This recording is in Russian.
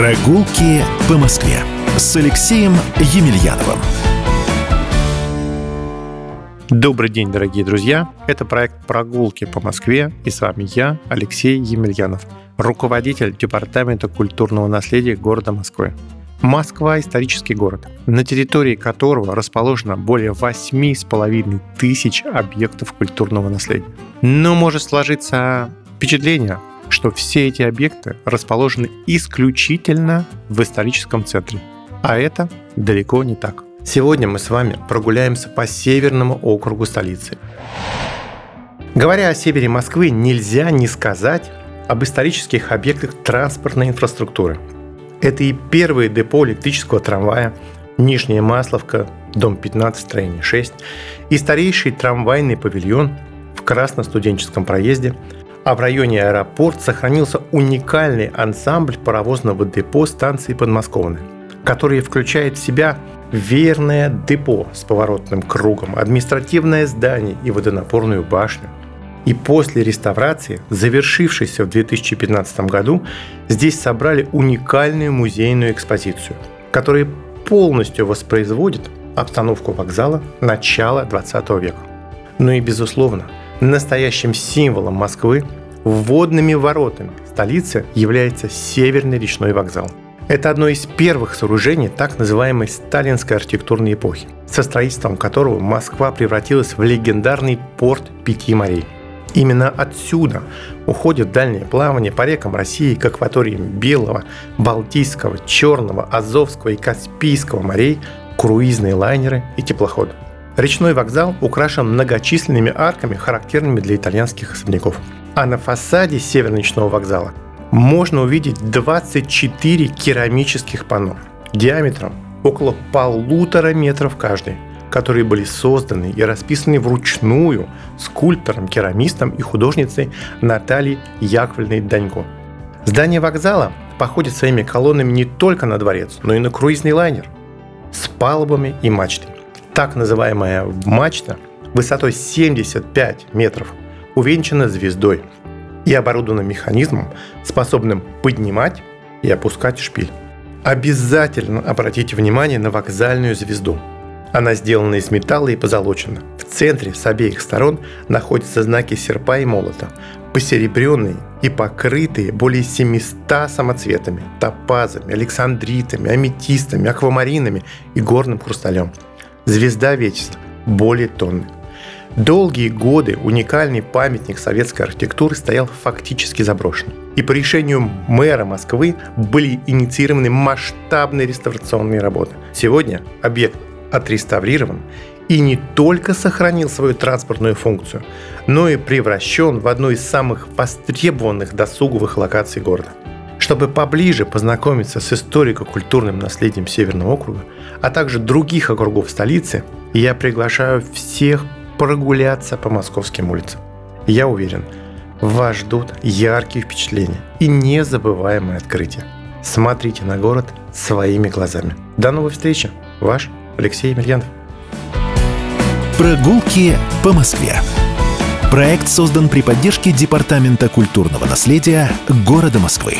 Прогулки по Москве с Алексеем Емельяновым. Добрый день, дорогие друзья! Это проект «Прогулки по Москве» и с вами я, Алексей Емельянов, руководитель Департамента культурного наследия города Москвы. Москва – исторический город, на территории которого расположено более 8,5 тысяч объектов культурного наследия. Но может сложиться впечатление, что все эти объекты расположены исключительно в историческом центре. А это далеко не так. Сегодня мы с вами прогуляемся по северному округу столицы. Говоря о севере Москвы, нельзя не сказать об исторических объектах транспортной инфраструктуры. Это и первое депо электрического трамвая, Нижняя Масловка, дом 15, строение 6, и старейший трамвайный павильон в Красно-студенческом проезде – а в районе аэропорт сохранился уникальный ансамбль паровозного депо станции подмосковной, который включает в себя верное депо с поворотным кругом, административное здание и водонапорную башню. И после реставрации, завершившейся в 2015 году, здесь собрали уникальную музейную экспозицию, которая полностью воспроизводит обстановку вокзала начала 20 века. Ну и, безусловно, Настоящим символом Москвы, вводными воротами столицы является Северный речной вокзал. Это одно из первых сооружений так называемой сталинской архитектурной эпохи, со строительством которого Москва превратилась в легендарный порт пяти морей. Именно отсюда уходит дальнее плавание по рекам России к акваториям Белого, Балтийского, Черного, Азовского и Каспийского морей, круизные лайнеры и теплоходы. Речной вокзал украшен многочисленными арками, характерными для итальянских особняков. А на фасаде Северного вокзала можно увидеть 24 керамических панно диаметром около полутора метров каждый, которые были созданы и расписаны вручную скульптором, керамистом и художницей Натальей Яковлевной Данько. Здание вокзала походит своими колоннами не только на дворец, но и на круизный лайнер с палубами и мачтами так называемая мачта высотой 75 метров увенчана звездой и оборудована механизмом, способным поднимать и опускать шпиль. Обязательно обратите внимание на вокзальную звезду. Она сделана из металла и позолочена. В центре с обеих сторон находятся знаки серпа и молота, посеребренные и покрытые более 700 самоцветами, топазами, александритами, аметистами, аквамаринами и горным хрусталем – Звезда Вечества более тонны. Долгие годы уникальный памятник советской архитектуры стоял фактически заброшен. И по решению мэра Москвы были инициированы масштабные реставрационные работы. Сегодня объект отреставрирован и не только сохранил свою транспортную функцию, но и превращен в одну из самых востребованных досуговых локаций города. Чтобы поближе познакомиться с историко-культурным наследием Северного округа, а также других округов столицы, я приглашаю всех прогуляться по московским улицам. Я уверен, вас ждут яркие впечатления и незабываемые открытия. Смотрите на город своими глазами. До новой встречи. Ваш Алексей Емельянов. Прогулки по Москве. Проект создан при поддержке Департамента культурного наследия города Москвы.